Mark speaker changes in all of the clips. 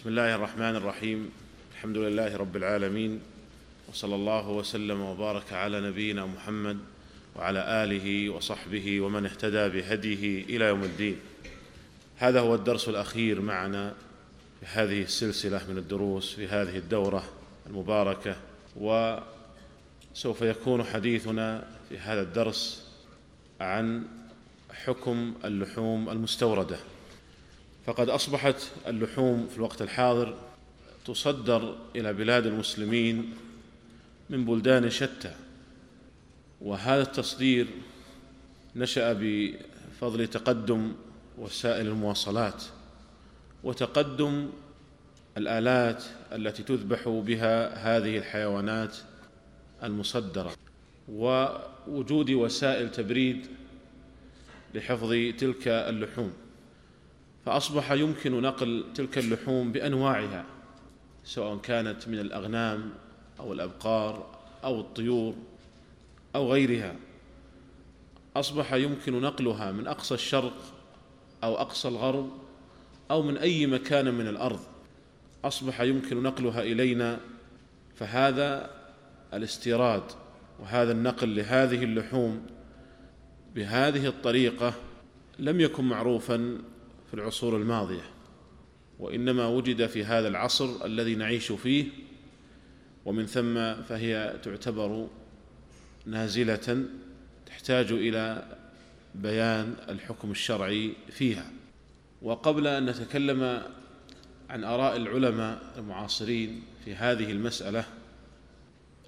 Speaker 1: بسم الله الرحمن الرحيم. الحمد لله رب العالمين وصلى الله وسلم وبارك على نبينا محمد وعلى آله وصحبه ومن اهتدى بهديه إلى يوم الدين. هذا هو الدرس الأخير معنا في هذه السلسلة من الدروس في هذه الدورة المباركة وسوف يكون حديثنا في هذا الدرس عن حكم اللحوم المستوردة. فقد أصبحت اللحوم في الوقت الحاضر تصدر إلى بلاد المسلمين من بلدان شتى. وهذا التصدير نشأ بفضل تقدم وسائل المواصلات وتقدم الآلات التي تذبح بها هذه الحيوانات المصدرة ووجود وسائل تبريد لحفظ تلك اللحوم. فأصبح يمكن نقل تلك اللحوم بأنواعها سواء كانت من الأغنام أو الأبقار أو الطيور أو غيرها. أصبح يمكن نقلها من أقصى الشرق أو أقصى الغرب أو من أي مكان من الأرض. أصبح يمكن نقلها إلينا فهذا الاستيراد وهذا النقل لهذه اللحوم بهذه الطريقة لم يكن معروفا في العصور الماضية وإنما وجد في هذا العصر الذي نعيش فيه ومن ثم فهي تعتبر نازلة تحتاج إلى بيان الحكم الشرعي فيها. وقبل أن نتكلم عن آراء العلماء المعاصرين في هذه المسألة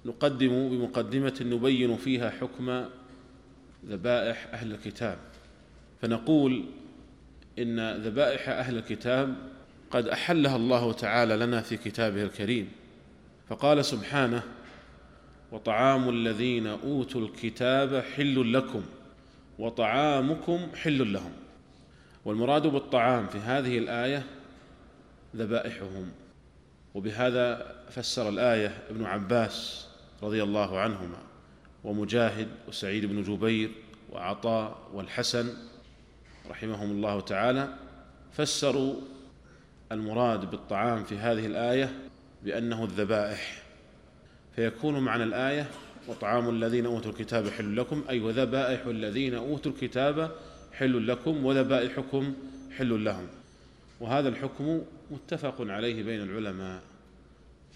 Speaker 1: نقدم بمقدمة نبين فيها حكم ذبائح أهل الكتاب. فنقول إن ذبائح أهل الكتاب قد أحلها الله تعالى لنا في كتابه الكريم. فقال سبحانه وطعام الذين أوتوا الكتاب حل لكم وطعامكم حل لهم. والمراد بالطعام في هذه الآية ذبائحهم. وبهذا فسر الآية ابن عباس رضي الله عنهما ومجاهد وسعيد بن جبير وعطاء والحسن رحمهم الله تعالى فسروا المراد بالطعام في هذه الآية بأنه الذبائح. فيكون معنى الآية وطعام الذين أوتوا الكتاب حل لكم أي وذبائح الذين أوتوا الكتاب حل لكم وذبائحكم حل لهم. وهذا الحكم متفق عليه بين العلماء.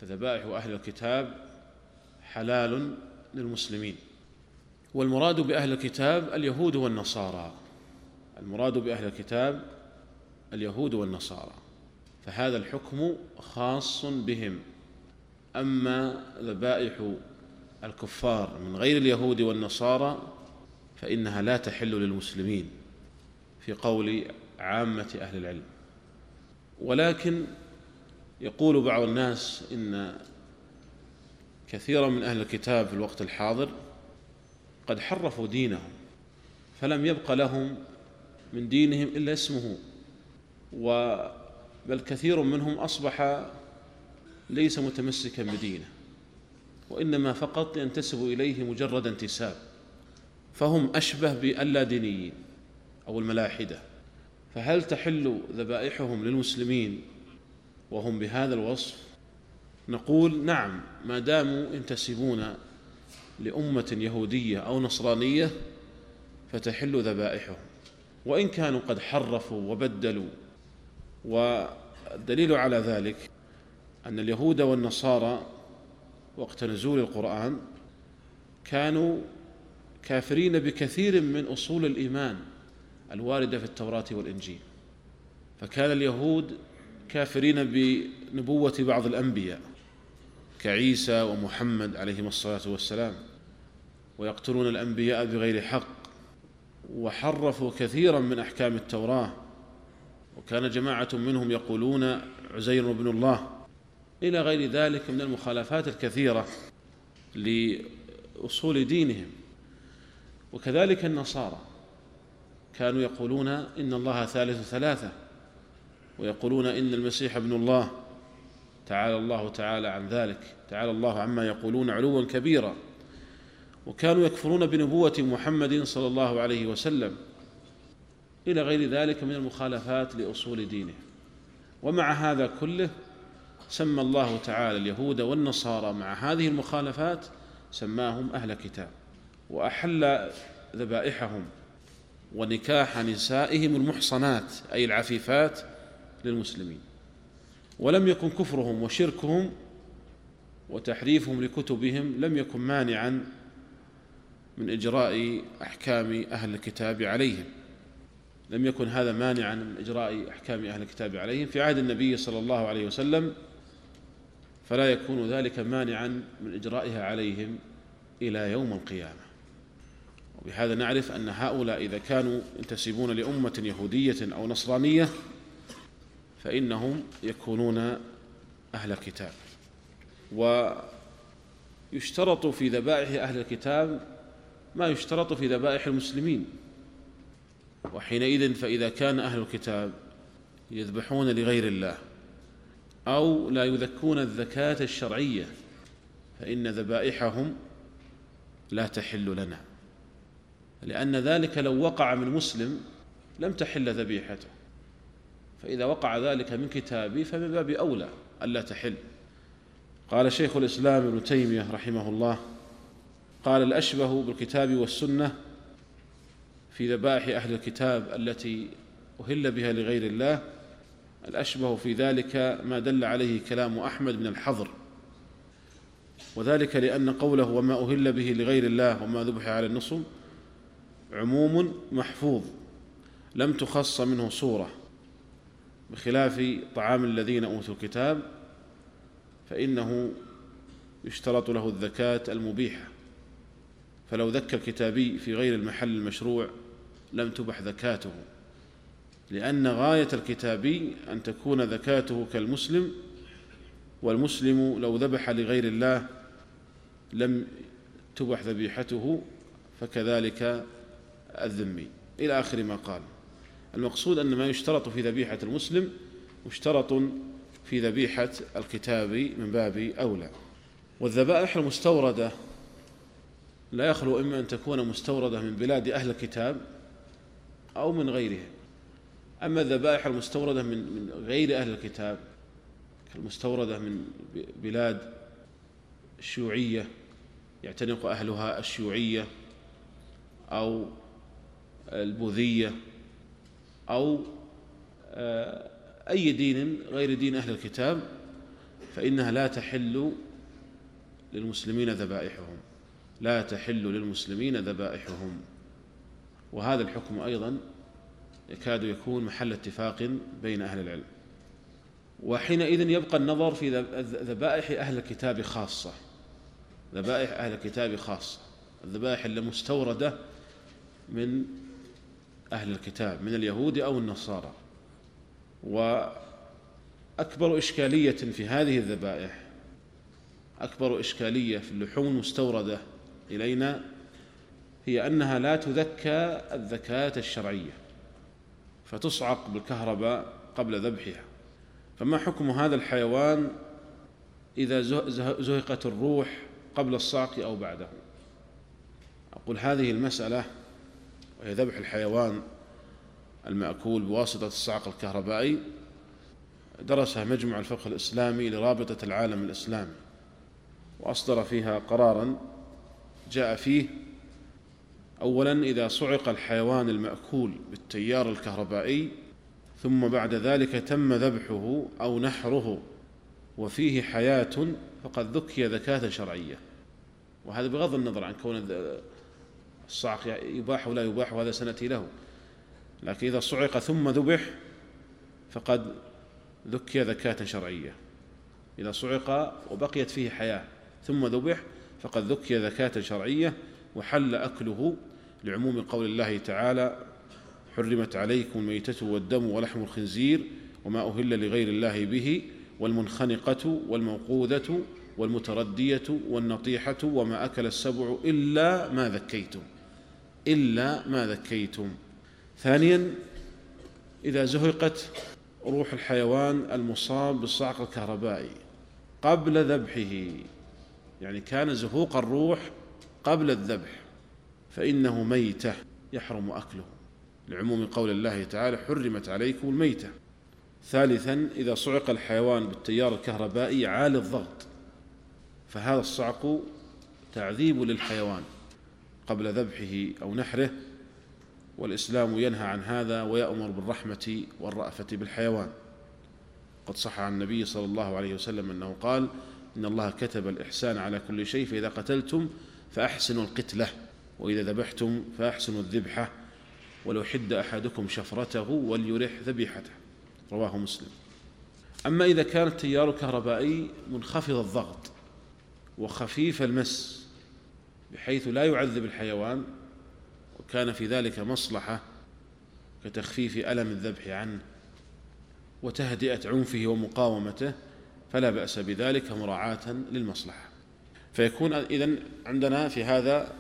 Speaker 1: فذبائح أهل الكتاب حلال للمسلمين. والمراد بأهل الكتاب اليهود والنصارى. المراد بأهل الكتاب اليهود والنصارى فهذا الحكم خاص بهم. أما ذبائح الكفار من غير اليهود والنصارى فإنها لا تحل للمسلمين في قول عامة أهل العلم. ولكن يقول بعض الناس إن كثيرا من أهل الكتاب في الوقت الحاضر قد حرفوا دينهم فلم يبق لهم من دينهم إلا اسمه. بل كثير منهم أصبح ليس متمسكا بدينه وإنما فقط ينتسب إليه مجرد انتساب. فهم أشبه باللادينيين أو الملاحدة. فهل تحل ذبائحهم للمسلمين وهم بهذا الوصف؟ نقول نعم ما داموا ينتسبون لأمة يهودية أو نصرانية فتحل ذبائحهم. وإن كانوا قد حرفوا وبدلوا. والدليل على ذلك أن اليهود والنصارى وقت نزول القرآن كانوا كافرين بكثير من أصول الإيمان الواردة في التوراة والإنجيل. فكان اليهود كافرين بنبوة بعض الأنبياء كعيسى ومحمد عليهما الصلاة والسلام ويقتلون الأنبياء بغير حق وحرفوا كثيرا من أحكام التوراة. وكان جماعة منهم يقولون عزير بن الله. إلى غير ذلك من المخالفات الكثيرة لأصول دينهم. وكذلك النصارى كانوا يقولون إن الله ثالث ثلاثة ويقولون إن المسيح ابن الله. تعالى الله تعالى عن ذلك. تعالى الله عما يقولون علوا كبيرا. وكانوا يكفرون بنبوة محمد صلى الله عليه وسلم. إلى غير ذلك من المخالفات لأصول دينه. ومع هذا كله سمى الله تعالى اليهود والنصارى مع هذه المخالفات سماهم أهل كتاب وأحل ذبائحهم ونكاح نسائهم المحصنات أي العفيفات للمسلمين. ولم يكن كفرهم وشركهم وتحريفهم لكتبهم لم يكن مانعا من إجراء أحكام أهل الكتاب عليهم. لم يكن هذا مانعا من إجراء أحكام أهل الكتاب عليهم. في عهد النبي صلى الله عليه وسلم فلا يكون ذلك مانعا من إجرائها عليهم إلى يوم القيامة. وبهذا نعرف أن هؤلاء إذا كانوا ينتسبون لأمة يهودية أو نصرانية فإنهم يكونون أهل كتاب ويشترط في ذبائح أهل الكتاب ما يشترط في ذبائح المسلمين. وحينئذ فإذا كان أهل الكتاب يذبحون لغير الله أو لا يذكون الذكاة الشرعية فإن ذبائحهم لا تحل لنا. لأن ذلك لو وقع من مسلم لم تحل ذبيحته. فإذا وقع ذلك من كتابي فمن باب أولى ألا تحل. قال شيخ الإسلام ابن تيمية رحمه الله قال الأشبه بالكتاب والسنة في ذبائح أهل الكتاب التي أهل بها لغير الله. الأشبه في ذلك ما دل عليه كلام أحمد من الحظر وذلك لأن قوله وما أهل به لغير الله وما ذبح على النصب عموم محفوظ لم تخص منه صورة. بخلاف طعام الذين أوتوا الكتاب فإنه يشترط له الذكاة المبيحة. فلو ذكى الكتابي في غير المحل المشروع لم تبح ذكاته لأن غاية الكتابي أن تكون ذكاته كالمسلم والمسلم لو ذبح لغير الله لم تبح ذبيحته فكذلك الذمي. إلى آخر ما قال المقصود أن ما يشترط في ذبيحة المسلم مشترط في ذبيحة الكتاب من باب أولى. والذبائح المستوردة لا يخلو إما أن تكون مستوردة من بلاد أهل الكتاب أو من غيرهم. أما الذبائح المستوردة من من غير أهل الكتاب كالمستوردة من بلاد الشيوعية يعتنق أهلها الشيوعية أو البوذية أو آه، أي دين غير دين أهل الكتاب فإنها لا تحل للمسلمين ذبائحهم. لا تحل للمسلمين ذبائحهم. وهذا الحكم أيضا يكاد يكون محل اتفاق بين أهل العلم. وحينئذ يبقى النظر في ذبائح أهل الكتاب خاصة. ذبائح أهل الكتاب خاصة. الذبائح المستوردة من أهل الكتاب من اليهود أو النصارى. وأكبر إشكالية في هذه الذبائح أكبر إشكالية في اللحوم المستوردة إلينا هي أنها لا تذكى الذكاة الشرعية فتصعق بالكهرباء قبل ذبحها. فما حكم هذا الحيوان إذا زهقت الروح قبل الصعق أو بعده؟ أقول هذه المسألة وهي ذبح الحيوان المأكول بواسطة الصعق الكهربائي درسها مجمع الفقه الإسلامي لرابطة العالم الإسلامي وأصدر فيها قرارا جاء فيه. أولا إذا صعق الحيوان المأكول بالتيار الكهربائي ثم بعد ذلك تم ذبحه أو نحره وفيه حياة فقد ذكي ذكاة شرعية. وهذا بغض النظر عن كون الصعق يباح ولا يباح وهذا سنأتي له. لكن إذا صعق ثم ذبح فقد ذكي ذكاة شرعية. إذا صعق وبقيت فيه حياة ثم ذبح فقد ذكي ذكاة شرعية وحل أكله لعموم قول الله تعالى حرمت عليكم الميتة والدم ولحم الخنزير وما أهل لغير الله به والمنخنقة والموقوذة والمتردية والنطيحة وما أكل السبع إلا ما ذكيتم إلا ما ذكيتم. ثانيا إذا زهقت روح الحيوان المصاب بالصعق الكهربائي قبل ذبحه. يعني كان زهوق الروح قبل الذبح فإنه ميتة يحرم أكله. لعموم قول الله تعالى حرمت عليكم الميتة. ثالثا إذا صعق الحيوان بالتيار الكهربائي عالي الضغط فهذا الصعق تعذيب للحيوان قبل ذبحه أو نحره والإسلام ينهى عن هذا ويأمر بالرحمة والرأفة بالحيوان. قد صح عن النبي صلى الله عليه وسلم أنه قال إن الله كتب الإحسان على كل شيء فإذا قتلتم فأحسنوا القتلة وإذا ذبحتم فأحسنوا الذبحة. ولو حد أحدكم شفرته وليرح ذبيحته. رواه مسلم. أما إذا كان التيار الكهربائي منخفض الضغط وخفيف المس بحيث لا يعذب الحيوان وكان في ذلك مصلحة كتخفيف ألم الذبح عنه وتهدئة عنفه ومقاومته فلا بأس بذلك مراعاة للمصلحة. فيكون إذن عندنا في هذا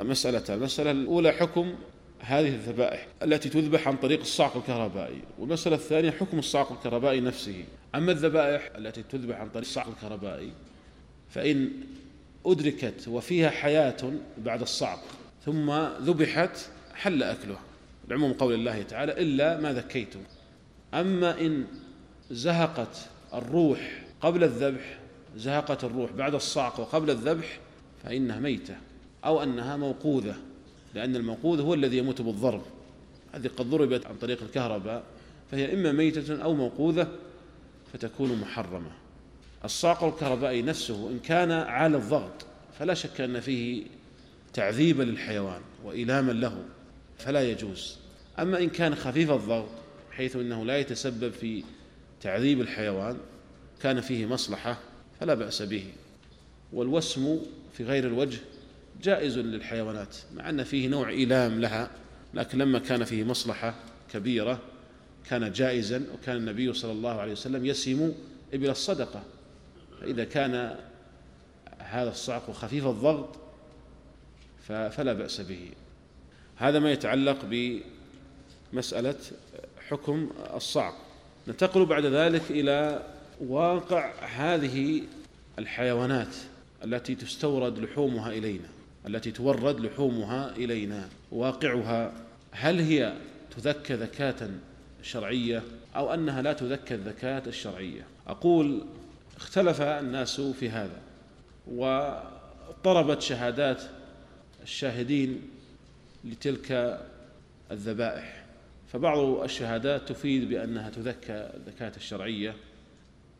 Speaker 1: مسألة المسألة الأولى حكم هذه الذبائح التي تذبح عن طريق الصعق الكهربائي والمسألة الثانية حكم الصعق الكهربائي نفسه. أما الذبائح التي تذبح عن طريق الصعق الكهربائي فإن أدركت وفيها حياة بعد الصعق ثم ذبحت حل أكلها العموم قول الله تعالى إلا ما ذكيتم. أما إن زهقت الروح قبل الذبح زهقت الروح بعد الصعق وقبل الذبح فإنها ميتة أو أنها موقوذة لأن الموقوذ هو الذي يموت بالضرب. هذه قد ضربت عن طريق الكهرباء فهي إما ميتة أو موقوذة فتكون محرمة. الصعق الكهربائي نفسه إن كان على الضغط فلا شك أن فيه تعذيبا للحيوان وإلاما له فلا يجوز. أما إن كان خفيف الضغط حيث أنه لا يتسبب في تعذيب الحيوان كان فيه مصلحة فلا بأس به. والوسم في غير الوجه جائز للحيوانات مع أن فيه نوع إيلام لها لكن لما كان فيه مصلحة كبيرة كان جائزا وكان النبي صلى الله عليه وسلم يسم إبل الصدقة. فإذا كان هذا الصعق خفيف الضغط فلا بأس به. هذا ما يتعلق بمسألة حكم الصعق. ننتقل بعد ذلك إلى واقع هذه الحيوانات التي تستورد لحومها إلينا التي تورد لحومها إلينا واقعها هل هي تذكى ذكاة شرعية أو أنها لا تذكى الذكاة الشرعية؟ أقول اختلف الناس في هذا واضطربت شهادات الشاهدين لتلك الذبائح. فبعض الشهادات تفيد بأنها تذكى الذكاة الشرعية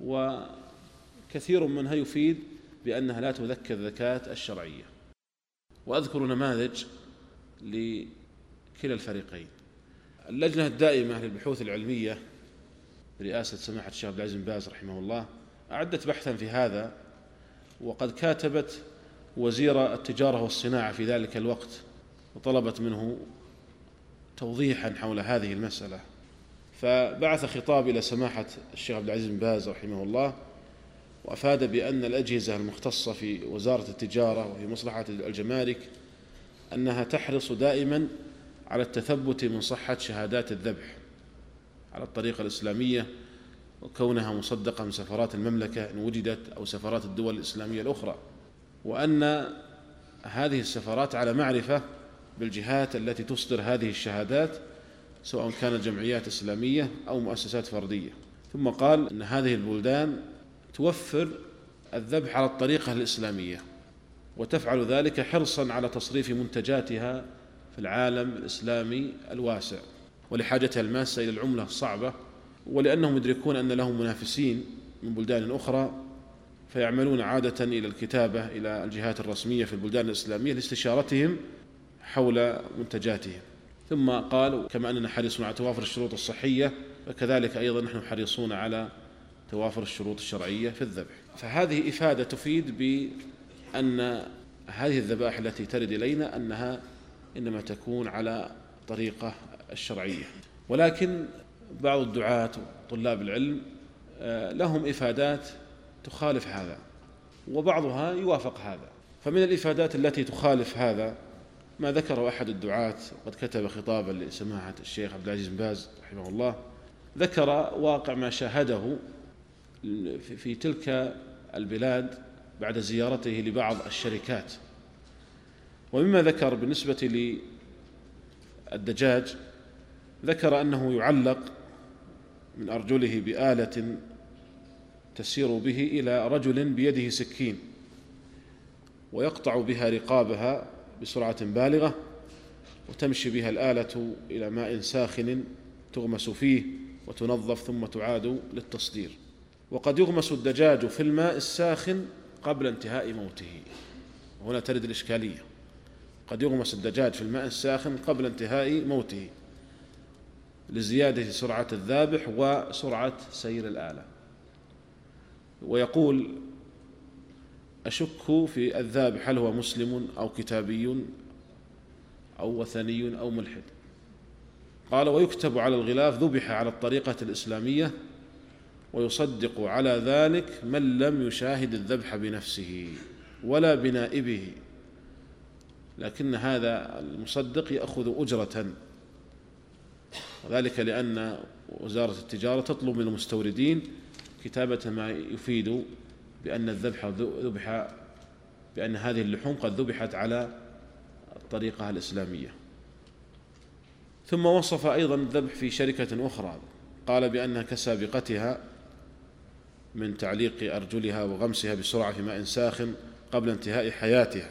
Speaker 1: وكثير منها يفيد بأنها لا تذكى الذكاة الشرعية. وأذكر نماذج لكلا الفريقين. اللجنة الدائمة للبحوث العلمية برئاسة سماحة الشيخ عبد العزيز بن باز رحمه الله أعدت بحثا في هذا وقد كاتبت وزير التجارة والصناعة في ذلك الوقت وطلبت منه توضيحا حول هذه المسألة. فبعث خطاب إلى سماحة الشيخ عبد العزيز بن باز رحمه الله وأفاد بأن الأجهزة المختصة في وزارة التجارة وفي مصلحة الجمارك أنها تحرص دائما على التثبت من صحة شهادات الذبح على الطريقة الإسلامية وكونها مصدقة من سفارات المملكة إن وجدت أو سفارات الدول الإسلامية الأخرى. وأن هذه السفارات على معرفة بالجهات التي تصدر هذه الشهادات سواء كانت جمعيات إسلامية أو مؤسسات فردية. ثم قال أن هذه البلدان توفر الذبح على الطريقة الإسلامية وتفعل ذلك حرصا على تصريف منتجاتها في العالم الإسلامي الواسع. ولحاجتها الماسة إلى العملة الصعبة ولأنهم يدركون أن لهم منافسين من بلدان أخرى فيعملون عادة إلى الكتابة إلى الجهات الرسمية في البلدان الإسلامية لاستشارتهم حول منتجاتهم. ثم قال كما أننا حريصون على توافر الشروط الصحية فكذلك أيضا نحن حريصون على توافر الشروط الشرعية في الذبح. فهذه إفادة تفيد بأن هذه الذبائح التي ترد إلينا أنها إنما تكون على طريقة الشرعية. ولكن بعض الدعاة وطلاب العلم آه، لهم إفادات تخالف هذا وبعضها يوافق هذا. فمن الإفادات التي تخالف هذا ما ذكره أحد الدعاة وقد كتب خطابا لسماحة الشيخ عبد العزيز بن باز رحمه الله ذكر واقع ما شاهده في تلك البلاد بعد زيارته لبعض الشركات. ومما ذكر بالنسبة للدجاج ذكر أنه يعلق من أرجله بآلة تسير به إلى رجل بيده سكين ويقطع بها رقابها بسرعة بالغة وتمشي بها الآلة إلى ماء ساخن تغمس فيه وتنظف ثم تعاد للتصدير. وقد يغمس الدجاج في الماء الساخن قبل انتهاء موته. هنا ترد الإشكالية. قد يغمس الدجاج في الماء الساخن قبل انتهاء موته لزيادة سرعة الذابح وسرعة سير الآلة. ويقول أشك في الذابح هل هو مسلم أو كتابي أو وثني أو ملحد. قال ويكتب على الغلاف ذبح على الطريقة الإسلامية ويصدق على ذلك من لم يشاهد الذبح بنفسه ولا بنائبه. لكن هذا المصدق يأخذ أجرة وذلك لأن وزارة التجارة تطلب من المستوردين كتابة ما يفيد بأن الذبح ذبح بأن هذه اللحوم قد ذبحت على الطريقة الإسلامية. ثم وصف أيضا الذبح في شركة أخرى قال بأنها كسابقتها من تعليق أرجلها وغمسها بسرعة في ماء ساخن قبل انتهاء حياتها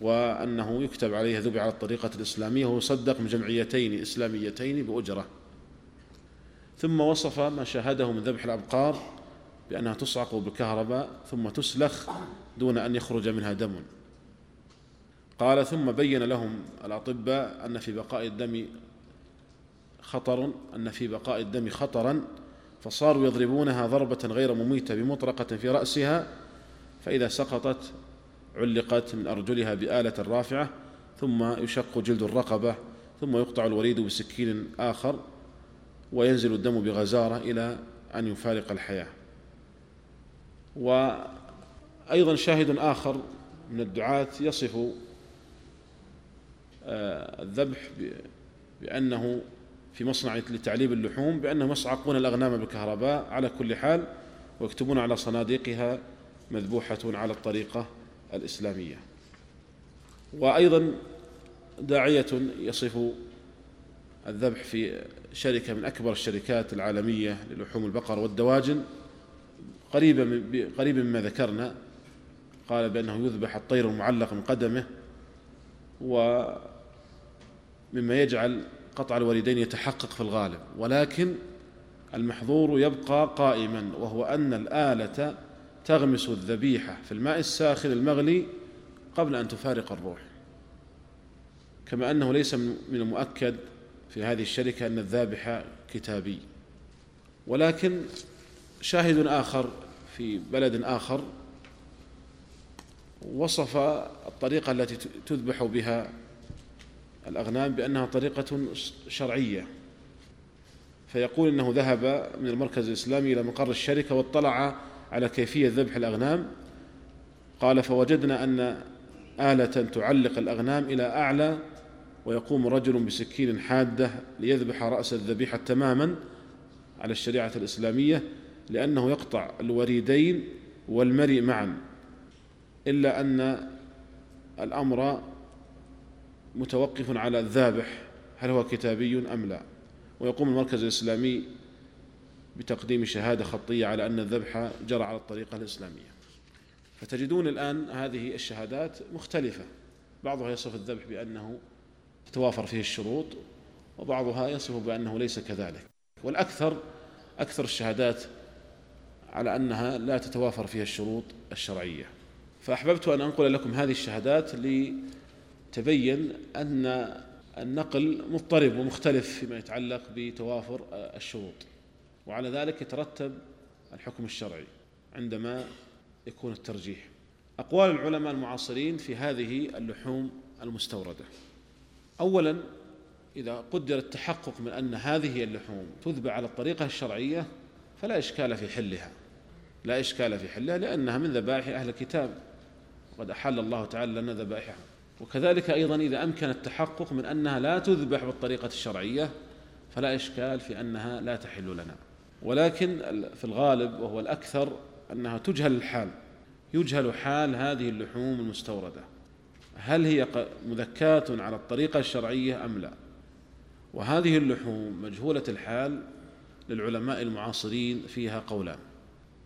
Speaker 1: وأنه يكتب عليها ذبح على الطريقة الإسلامية ويصدق من جمعيتين إسلاميتين بأجرة. ثم وصف ما شاهده من ذبح الأبقار بأنها تصعق بالكهرباء ثم تسلخ دون أن يخرج منها دم. قال ثم بين لهم الأطباء أن في بقاء الدم خطر أن في بقاء الدم خطرا فصاروا يضربونها ضربة غير مميتة بمطرقة في رأسها فإذا سقطت علقت من أرجلها بآلة رافعة ثم يشق جلد الرقبة ثم يقطع الوريد بسكين آخر وينزل الدم بغزارة إلى أن يفارق الحياة. وأيضا شاهد آخر من الدعاة يصف آه، الذبح بأنه في مصنع لتعليب اللحوم بأنهم يصعقون الأغنام بالكهرباء على كل حال ويكتبون على صناديقها مذبوحة على الطريقة الإسلامية. وأيضا داعية يصف الذبح في شركة من أكبر الشركات العالمية للحوم البقر والدواجن قريبا من قريبا مما ذكرنا. قال بأنه يذبح الطير المعلق من قدمه ومما يجعل قطع الوالدين يتحقق في الغالب. ولكن المحظور يبقى قائما وهو أن الآلة تغمس الذبيحة في الماء الساخن المغلي قبل أن تفارق الروح. كما أنه ليس من المؤكد في هذه الشركة أن الذابح كتابي. ولكن شاهد آخر في بلد آخر وصف الطريقة التي تذبح بها الأغنام بأنها طريقة شرعية. فيقول إنه ذهب من المركز الإسلامي إلى مقر الشركة واطلع على كيفية ذبح الأغنام. قال فوجدنا أن آلة تعلق الأغنام إلى أعلى ويقوم رجل بسكين حادة ليذبح رأس الذبيحة تماما على الشريعة الإسلامية لأنه يقطع الوريدين والمري معا إلا أن الأمر متوقف على الذابح هل هو كتابي أم لا؟ ويقوم المركز الإسلامي بتقديم شهادة خطية على أن الذبح جرى على الطريقة الإسلامية. فتجدون الآن هذه الشهادات مختلفة. بعضها يصف الذبح بأنه تتوافر فيه الشروط وبعضها يصف بأنه ليس كذلك. والأكثر أكثر الشهادات على أنها لا تتوافر فيها الشروط الشرعية. فأحببت أن أنقل لكم هذه الشهادات لتبين أن النقل مضطرب ومختلف فيما يتعلق بتوافر الشروط وعلى ذلك يترتب الحكم الشرعي عندما يكون الترجيح. أقوال العلماء المعاصرين في هذه اللحوم المستوردة. أولا إذا قدر التحقق من أن هذه اللحوم تذبح على الطريقة الشرعية فلا إشكال في حلها. لا إشكال في حلها لأنها من ذبائح أهل الكتاب. وقد أحل الله تعالى لنا ذبائحهم وكذلك أيضا إذا أمكن التحقق من أنها لا تذبح بالطريقة الشرعية فلا إشكال في أنها لا تحل لنا. ولكن في الغالب وهو الأكثر أنها تجهل الحال. يجهل حال هذه اللحوم المستوردة. هل هي مذكاة على الطريقة الشرعية أم لا؟ وهذه اللحوم مجهولة الحال للعلماء المعاصرين فيها قولان.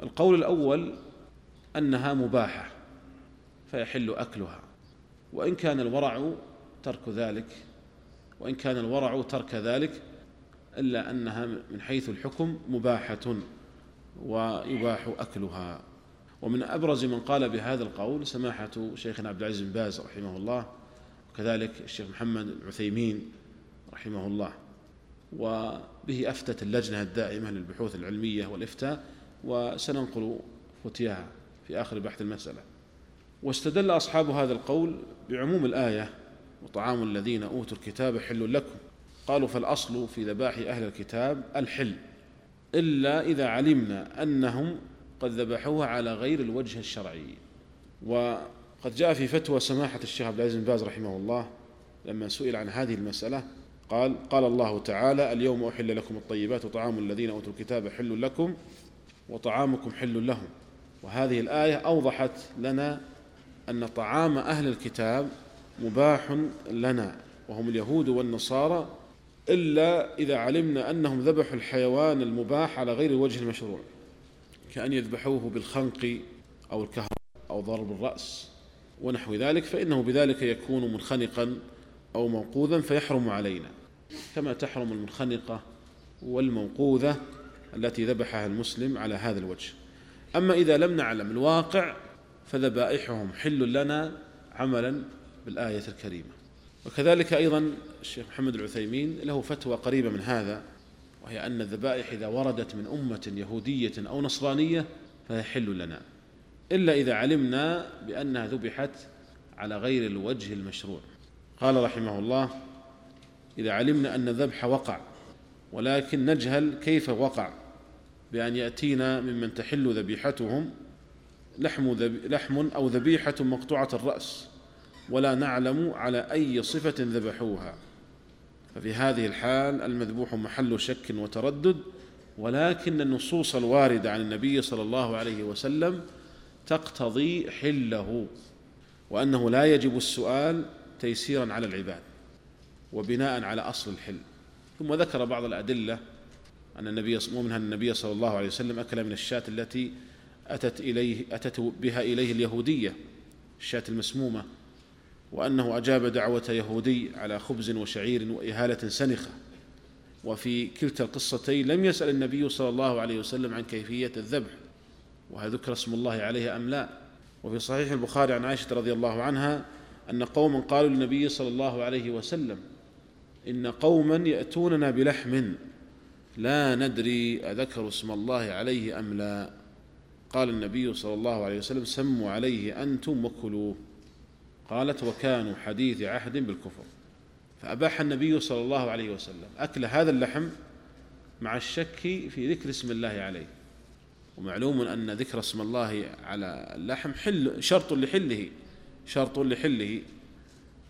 Speaker 1: القول الأول أنها مباحة فيحل أكلها وإن كان الورع ترك ذلك وإن كان الورع ترك ذلك إلا أنها من حيث الحكم مباحة ويباح أكلها. ومن أبرز من قال بهذا القول سماحة شيخنا عبد العزيز بن باز رحمه الله وكذلك الشيخ محمد العثيمين رحمه الله. وبه أفتت اللجنة الدائمة للبحوث العلمية والإفتاء وسننقل فتياها في آخر بحث المسألة. واستدل أصحاب هذا القول بعموم الآية وطعام الذين أوتوا الكتاب حل لكم قالوا فالأصل في ذبائح أهل الكتاب الحل إلا إذا علمنا أنهم قد ذبحوها على غير الوجه الشرعي وقد جاء في فتوى سماحة الشيخ عبد العزيز بن باز رحمه الله لما سئل عن هذه المسألة قال قال الله تعالى اليوم أحل لكم الطيبات وطعام الذين أوتوا الكتاب حل لكم وطعامكم حل لهم. وهذه الآية أوضحت لنا أن طعام أهل الكتاب مباح لنا وهم اليهود والنصارى إلا إذا علمنا أنهم ذبحوا الحيوان المباح على غير الوجه المشروع كأن يذبحوه بالخنق أو الكهرباء أو ضرب الرأس ونحو ذلك فإنه بذلك يكون منخنقا أو موقوذا فيحرم علينا كما تحرم المنخنقة والموقوذة التي ذبحها المسلم على هذا الوجه. أما إذا لم نعلم الواقع فذبائحهم حل لنا عملا بالآية الكريمة. وكذلك أيضا الشيخ محمد العثيمين له فتوى قريبة من هذا وهي أن الذبائح إذا وردت من أمة يهودية أو نصرانية فهي حل لنا. إلا إذا علمنا بأنها ذبحت على غير الوجه المشروع. قال رحمه الله إذا علمنا أن الذبح وقع ولكن نجهل كيف وقع بأن يأتينا ممن تحل ذبيحتهم لحم, لحم أو ذبيحة مقطوعة الرأس ولا نعلم على أي صفة ذبحوها. ففي هذه الحال المذبوح محل شك وتردد ولكن النصوص الواردة عن النبي صلى الله عليه وسلم تقتضي حله وأنه لا يجب السؤال تيسيرا على العباد وبناء على أصل الحل. ثم ذكر بعض الأدلة أن النبي ومنها النبي صلى الله عليه وسلم أكل من الشاة التي أتت إليه أتت بها إليه اليهودية الشاة المسمومة وأنه أجاب دعوة يهودي على خبز وشعير وإهالة سنخة. وفي كلتا القصتين لم يسأل النبي صلى الله عليه وسلم عن كيفية الذبح وهل ذكر اسم الله عليه أم لا. وفي صحيح البخاري عن عائشة رضي الله عنها أن قوما قالوا للنبي صلى الله عليه وسلم إن قوما يأتوننا بلحم. لا ندري أذكر اسم الله عليه أم لا. قال النبي صلى الله عليه وسلم سموا عليه أنتم وكلوه قالت وكانوا حديث عهد بالكفر. فأباح النبي صلى الله عليه وسلم أكل هذا اللحم مع الشك في ذكر اسم الله عليه. ومعلوم أن ذكر اسم الله على اللحم حل شرط لحله شرط لحله.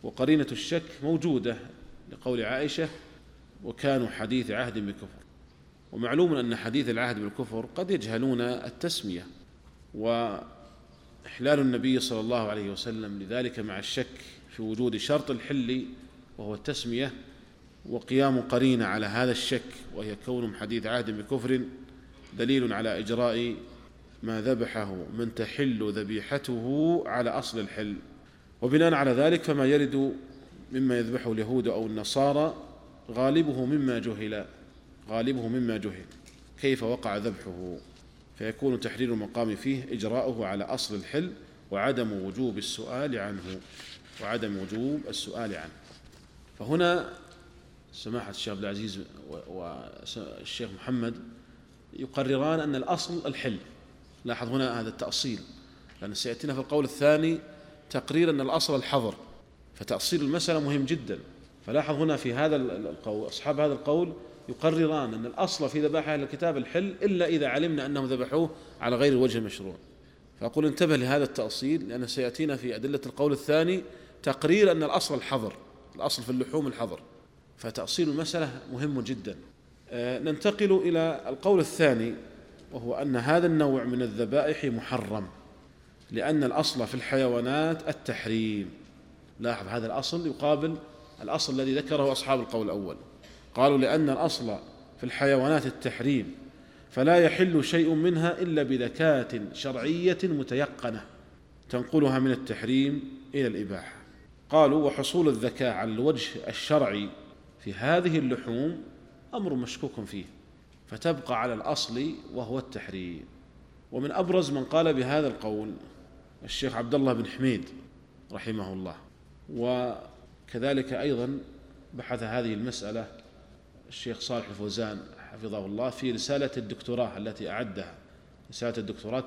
Speaker 1: وقرينة الشك موجودة. لقول عائشة وكانوا حديث عهد بالكفر. ومعلوم أن حديث العهد بالكفر قد يجهلون التسمية وإحلال النبي صلى الله عليه وسلم لذلك مع الشك في وجود شرط الحل وهو التسمية وقيام قرينة على هذا الشك وهي كونهم حديث عهد بكفر دليل على إجراء ما ذبحه من تحل ذبيحته على أصل الحل. وبناء على ذلك فما يرد مما يذبحه اليهود أو النصارى غالبه مما جهل غالبه مما جهل. كيف وقع ذبحه؟ فيكون تحرير المقام فيه إجراؤه على أصل الحل وعدم وجوب السؤال عنه وعدم وجوب السؤال عنه. فهنا سماحة الشيخ عبد العزيز والشيخ محمد يقرران أن الأصل الحل. لاحظ هنا هذا التأصيل. لأن سيأتينا في القول الثاني تقرير أن الأصل الحظر. فتأصيل المسألة مهم جدا. فلاحظ هنا في هذا القول أصحاب هذا القول يقرران أن الأصل في ذبائح أهل الكتاب الحل إلا إذا علمنا أنهم ذبحوه على غير الوجه المشروع فأقول انتبه لهذا التأصيل لأن سيأتينا في أدلة القول الثاني تقرير أن الأصل الحظر الأصل في اللحوم الحظر. فتأصيل المسألة مهم جدا. آه، ننتقل إلى القول الثاني وهو أن هذا النوع من الذبائح محرم لأن الأصل في الحيوانات التحريم. لاحظ هذا الأصل يقابل الأصل الذي ذكره أصحاب القول الأول. قالوا لأن الأصل في الحيوانات التحريم فلا يحل شيء منها إلا بذكاة شرعية متيقنة تنقلها من التحريم إلى الإباحة. قالوا وحصول الذكاء على الوجه الشرعي في هذه اللحوم أمر مشكوك فيه فتبقى على الأصل وهو التحريم. ومن أبرز من قال بهذا القول الشيخ عبد الله بن حميد رحمه الله. وكذلك أيضا بحث هذه المسألة الشيخ صالح الفوزان حفظه الله في رسالة الدكتوراه التي أعدها. رسالة الدكتوراه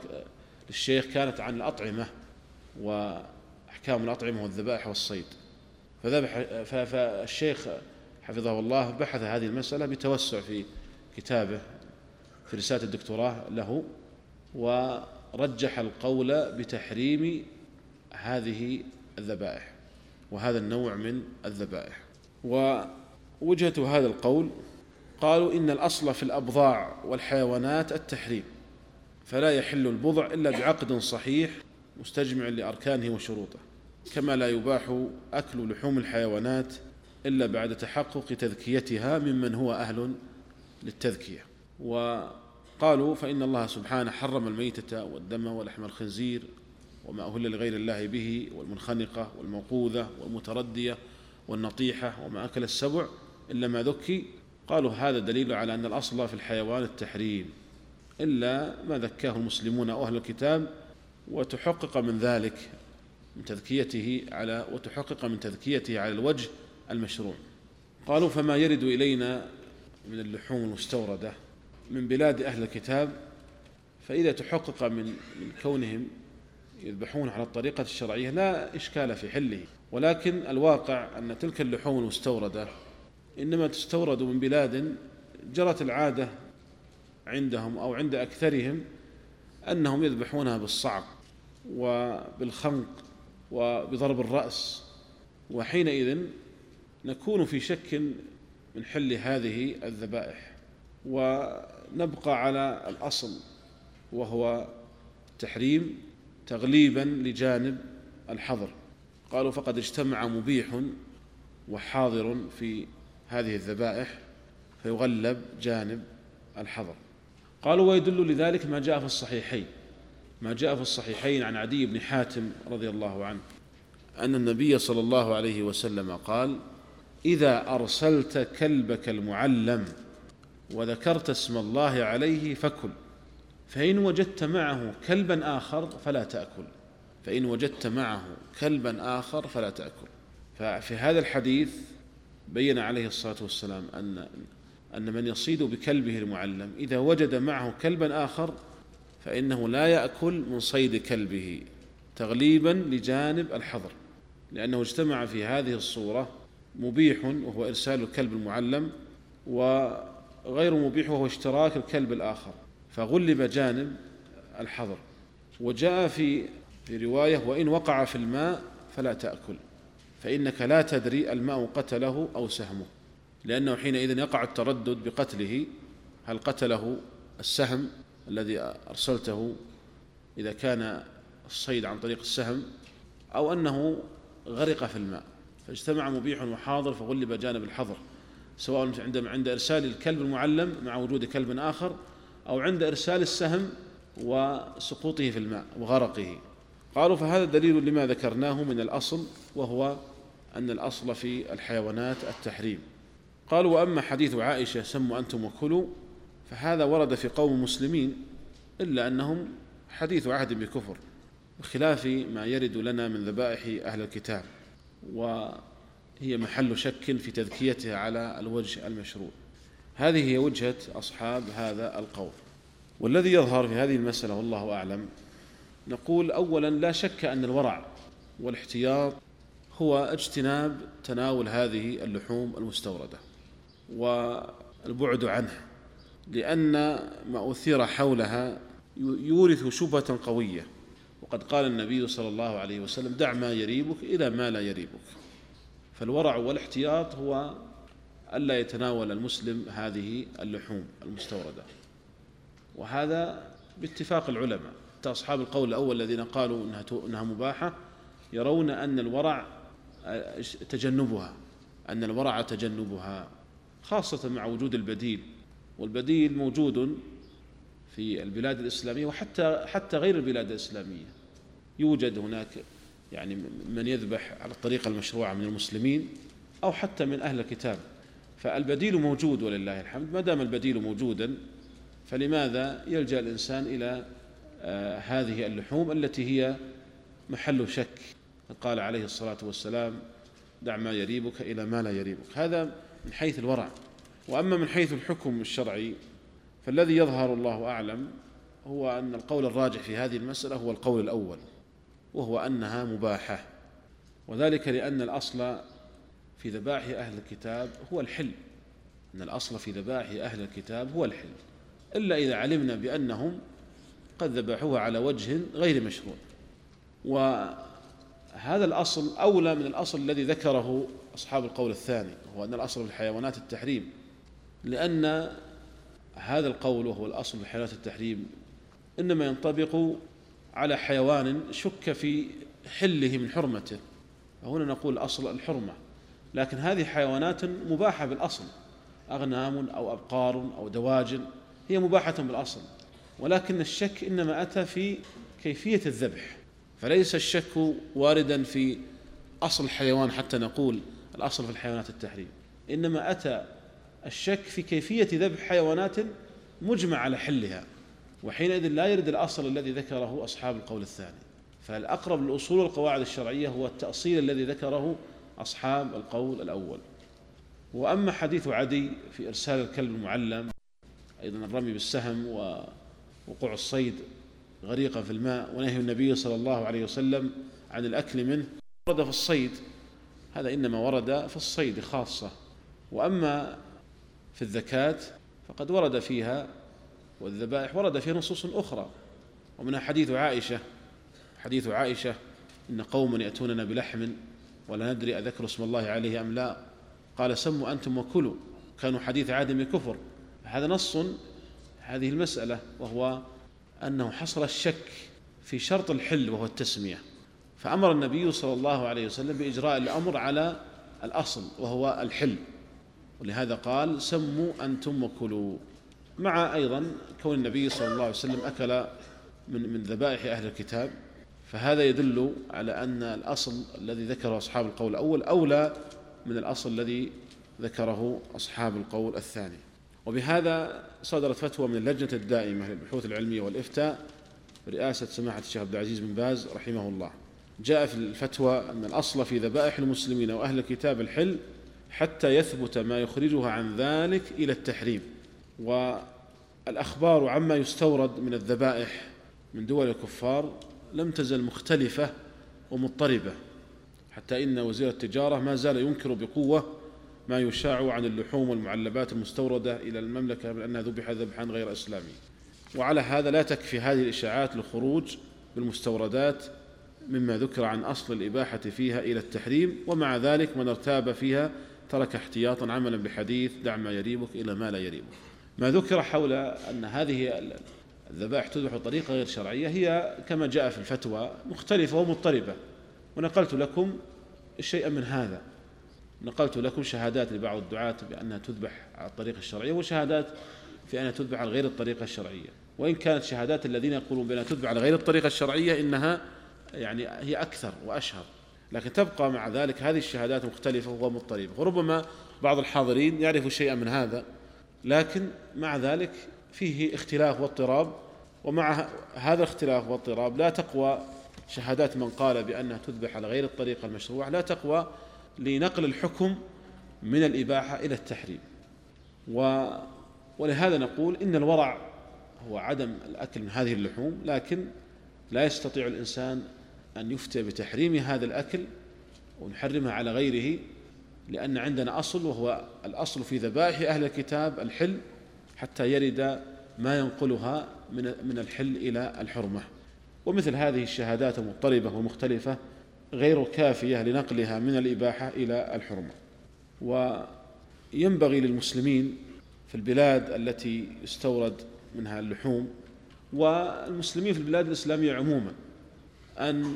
Speaker 1: للشيخ كانت عن الأطعمة وأحكام الأطعمة والذبائح والصيد. فذبح فالشيخ حفظه الله بحث هذه المسألة بتوسع في كتابه في رسالة الدكتوراه له ورجح القول بتحريم هذه الذبائح. وهذا النوع من الذبائح. ووجهة هذا القول قالوا إن الأصل في الأبضاع والحيوانات التحريم فلا يحل البضع إلا بعقد صحيح مستجمع لأركانه وشروطه كما لا يباح أكل لحوم الحيوانات إلا بعد تحقق تذكيتها ممن هو أهل للتذكية. وقالوا فإن الله سبحانه حرم الميتة والدم ولحم الخنزير وما أهل لغير الله به والمنخنقة والموقوذة والمتردية والنطيحة وما أكل السبع إلا ما ذكي قالوا هذا دليل على أن الأصل في الحيوان التحريم إلا ما ذكاه المسلمون أو أهل الكتاب وتحقق من ذلك من تذكيته على وتحقق من تذكيته على الوجه المشروع. قالوا فما يرد إلينا من اللحوم المستوردة من بلاد أهل الكتاب فإذا تحقق من من كونهم يذبحون على الطريقة الشرعية لا إشكال في حله. ولكن الواقع أن تلك اللحوم المستوردة إنما تستورد من بلاد جرت العادة عندهم أو عند أكثرهم أنهم يذبحونها بالصعق وبالخنق وبضرب الرأس. وحينئذ نكون في شك من حل هذه الذبائح ونبقى على الأصل وهو التحريم تغليبا لجانب الحظر. قالوا فقد اجتمع مبيح وحاضر في هذه الذبائح فيغلب جانب الحظر. قالوا ويدل لذلك ما جاء في الصحيحين. ما جاء في الصحيحين عن عدي بن حاتم رضي الله عنه أن النبي صلى الله عليه وسلم قال إذا أرسلت كلبك المعلم وذكرت اسم الله عليه فكل فإن وجدت معه كلبا آخر فلا تأكل. فإن وجدت معه كلبا آخر فلا تأكل. ففي هذا الحديث بين عليه الصلاة والسلام أن أن من يصيد بكلبه المعلم إذا وجد معه كلبا آخر فإنه لا يأكل من صيد كلبه تغليبا لجانب الحظر. لأنه اجتمع في هذه الصورة مبيح وهو إرسال الكلب المعلم وغير مبيح وهو اشتراك الكلب الآخر. فغلب جانب الحظر وجاء في في رواية وإن وقع في الماء فلا تأكل فإنك لا تدري الماء قتله أو سهمه لأنه حينئذ يقع التردد بقتله هل قتله السهم الذي أرسلته إذا كان الصيد عن طريق السهم أو أنه غرق في الماء فاجتمع مبيح وحاضر فغلب جانب الحظر سواء عند عند إرسال الكلب المعلم مع وجود كلب آخر أو عند إرسال السهم وسقوطه في الماء وغرقه. قالوا فهذا دليل لما ذكرناه من الأصل وهو أن الأصل في الحيوانات التحريم. قالوا وأما حديث عائشة سموا أنتم وكلوا فهذا ورد في قوم مسلمين إلا أنهم حديث عهد بكفر بخلاف ما يرد لنا من ذبائح أهل الكتاب وهي محل شك في تذكيتها على الوجه المشروع. هذه هي وجهة أصحاب هذا القول. والذي يظهر في هذه المسألة والله أعلم نقول أولا لا شك أن الورع والاحتياط هو اجتناب تناول هذه اللحوم المستوردة والبعد عنها لأن ما أثير حولها يورث شبهة قوية. وقد قال النبي صلى الله عليه وسلم دع ما يريبك إلى ما لا يريبك. فالورع والاحتياط هو ألا يتناول المسلم هذه اللحوم المستوردة. وهذا باتفاق العلماء. حتى أصحاب القول الأول الذين قالوا إنها, إنها مباحة يرون أن الورع تجنبها أن الورع تجنبها خاصة مع وجود البديل. والبديل موجود في البلاد الإسلامية وحتى حتى غير البلاد الإسلامية. يوجد هناك يعني من يذبح على الطريقة المشروعة من المسلمين أو حتى من أهل الكتاب. فالبديل موجود ولله الحمد. ما دام البديل موجودا فلماذا يلجأ الإنسان إلى آه هذه اللحوم التي هي محل شك؟ قال عليه الصلاة والسلام دع ما يريبك إلى ما لا يريبك. هذا من حيث الورع. وأما من حيث الحكم الشرعي فالذي يظهر الله أعلم هو أن القول الراجح في هذه المسألة هو القول الأول وهو أنها مباحة. وذلك لأن الأصل في ذبائح أهل الكتاب هو الحل أن الأصل في ذبائح أهل الكتاب هو الحل إلا إذا علمنا بأنهم قد ذبحوها على وجه غير مشروع. وهذا الأصل أولى من الأصل الذي ذكره أصحاب القول الثاني هو أن الأصل في الحيوانات التحريم. لأن هذا القول وهو الأصل في حيوانات التحريم إنما ينطبق على حيوان شك في حله من حرمته. فهنا نقول أصل الحرمة. لكن هذه حيوانات مباحة بالأصل أغنام أو أبقار أو دواجن هي مباحة بالأصل ولكن الشك إنما أتى في كيفية الذبح فليس الشك واردا في أصل الحيوان حتى نقول الأصل في الحيوانات التحريم إنما أتى الشك في كيفية ذبح حيوانات مجمع على حلها وحينئذ لا يرد الأصل الذي ذكره أصحاب القول الثاني فالأقرب للأصول والقواعد الشرعية هو التأصيل الذي ذكره أصحاب القول الأول. وأما حديث عدي في إرسال الكلب المعلم أيضا الرمي بالسهم ووقوع الصيد غريقا في الماء ونهي النبي صلى الله عليه وسلم عن الأكل منه ورد في الصيد. هذا إنما ورد في الصيد خاصة. وأما في الذكاة فقد ورد فيها والذبائح ورد فيها نصوص أخرى. ومنها حديث عائشة. حديث عائشة إن قوما يأتوننا بلحم ولا ندري أذكر اسم الله عليه أم لا. قال سموا أنتم وكلوا. كانوا حديث عادم كفر. هذا نص هذه المسألة وهو أنه حصل الشك في شرط الحل وهو التسمية. فأمر النبي صلى الله عليه وسلم بإجراء الأمر على الأصل وهو الحل. ولهذا قال سموا أنتم وكلوا. مع أيضا كون النبي صلى الله عليه وسلم أكل من من ذبائح أهل الكتاب فهذا يدل على أن الأصل الذي ذكره أصحاب القول الأول أولى من الأصل الذي ذكره أصحاب القول الثاني. وبهذا صدرت فتوى من اللجنة الدائمة للبحوث العلمية والإفتاء برئاسة سماحة الشيخ عبد العزيز بن باز رحمه الله. جاء في الفتوى أن الأصل في ذبائح المسلمين وأهل الكتاب الحل حتى يثبت ما يخرجها عن ذلك إلى التحريم. والأخبار عما يستورد من الذبائح من دول الكفار لم تزل مختلفة ومضطربة حتى إن وزير التجارة ما زال ينكر بقوة ما يشاع عن اللحوم والمعلبات المستوردة إلى المملكة من أنها ذبح ذبحا غير إسلامي. وعلى هذا لا تكفي هذه الإشاعات للخروج بالمستوردات مما ذكر عن أصل الإباحة فيها إلى التحريم ومع ذلك من ارتاب فيها ترك احتياطا عملا بحديث دع ما يريبك إلى ما لا يريبك ما ذكر حول أن هذه الذبائح تذبح بطريقة غير شرعية. هي كما جاء في الفتوى مختلفة ومضطربة. ونقلت لكم شيئا من هذا. نقلت لكم شهادات لبعض الدعاة بأنها تذبح على الطريقة الشرعية وشهادات في أنها تذبح على غير الطريقة الشرعية. وإن كانت شهادات الذين يقولون بأنها تذبح على غير الطريقة الشرعية إنها يعني هي أكثر وأشهر. لكن تبقى مع ذلك هذه الشهادات مختلفة ومضطربة. وربما بعض الحاضرين يعرف شيئا من هذا. لكن مع ذلك فيه اختلاف واضطراب ومع هذا الاختلاف والاضطراب لا تقوى شهادات من قال بأنها تذبح على غير الطريقة المشروعة لا تقوى لنقل الحكم من الإباحة إلى التحريم. و ولهذا نقول إن الورع هو عدم الأكل من هذه اللحوم لكن لا يستطيع الإنسان أن يفتي بتحريم هذا الأكل ونحرمها على غيره لأن عندنا أصل وهو الأصل في ذبائح أهل الكتاب الحل حتى يرد ما ينقلها من من الحل إلى الحرمة. ومثل هذه الشهادات المضطربة ومختلفة غير كافية لنقلها من الإباحة إلى الحرمة. وينبغي للمسلمين في البلاد التي يستورد منها اللحوم والمسلمين في البلاد الإسلامية عموما أن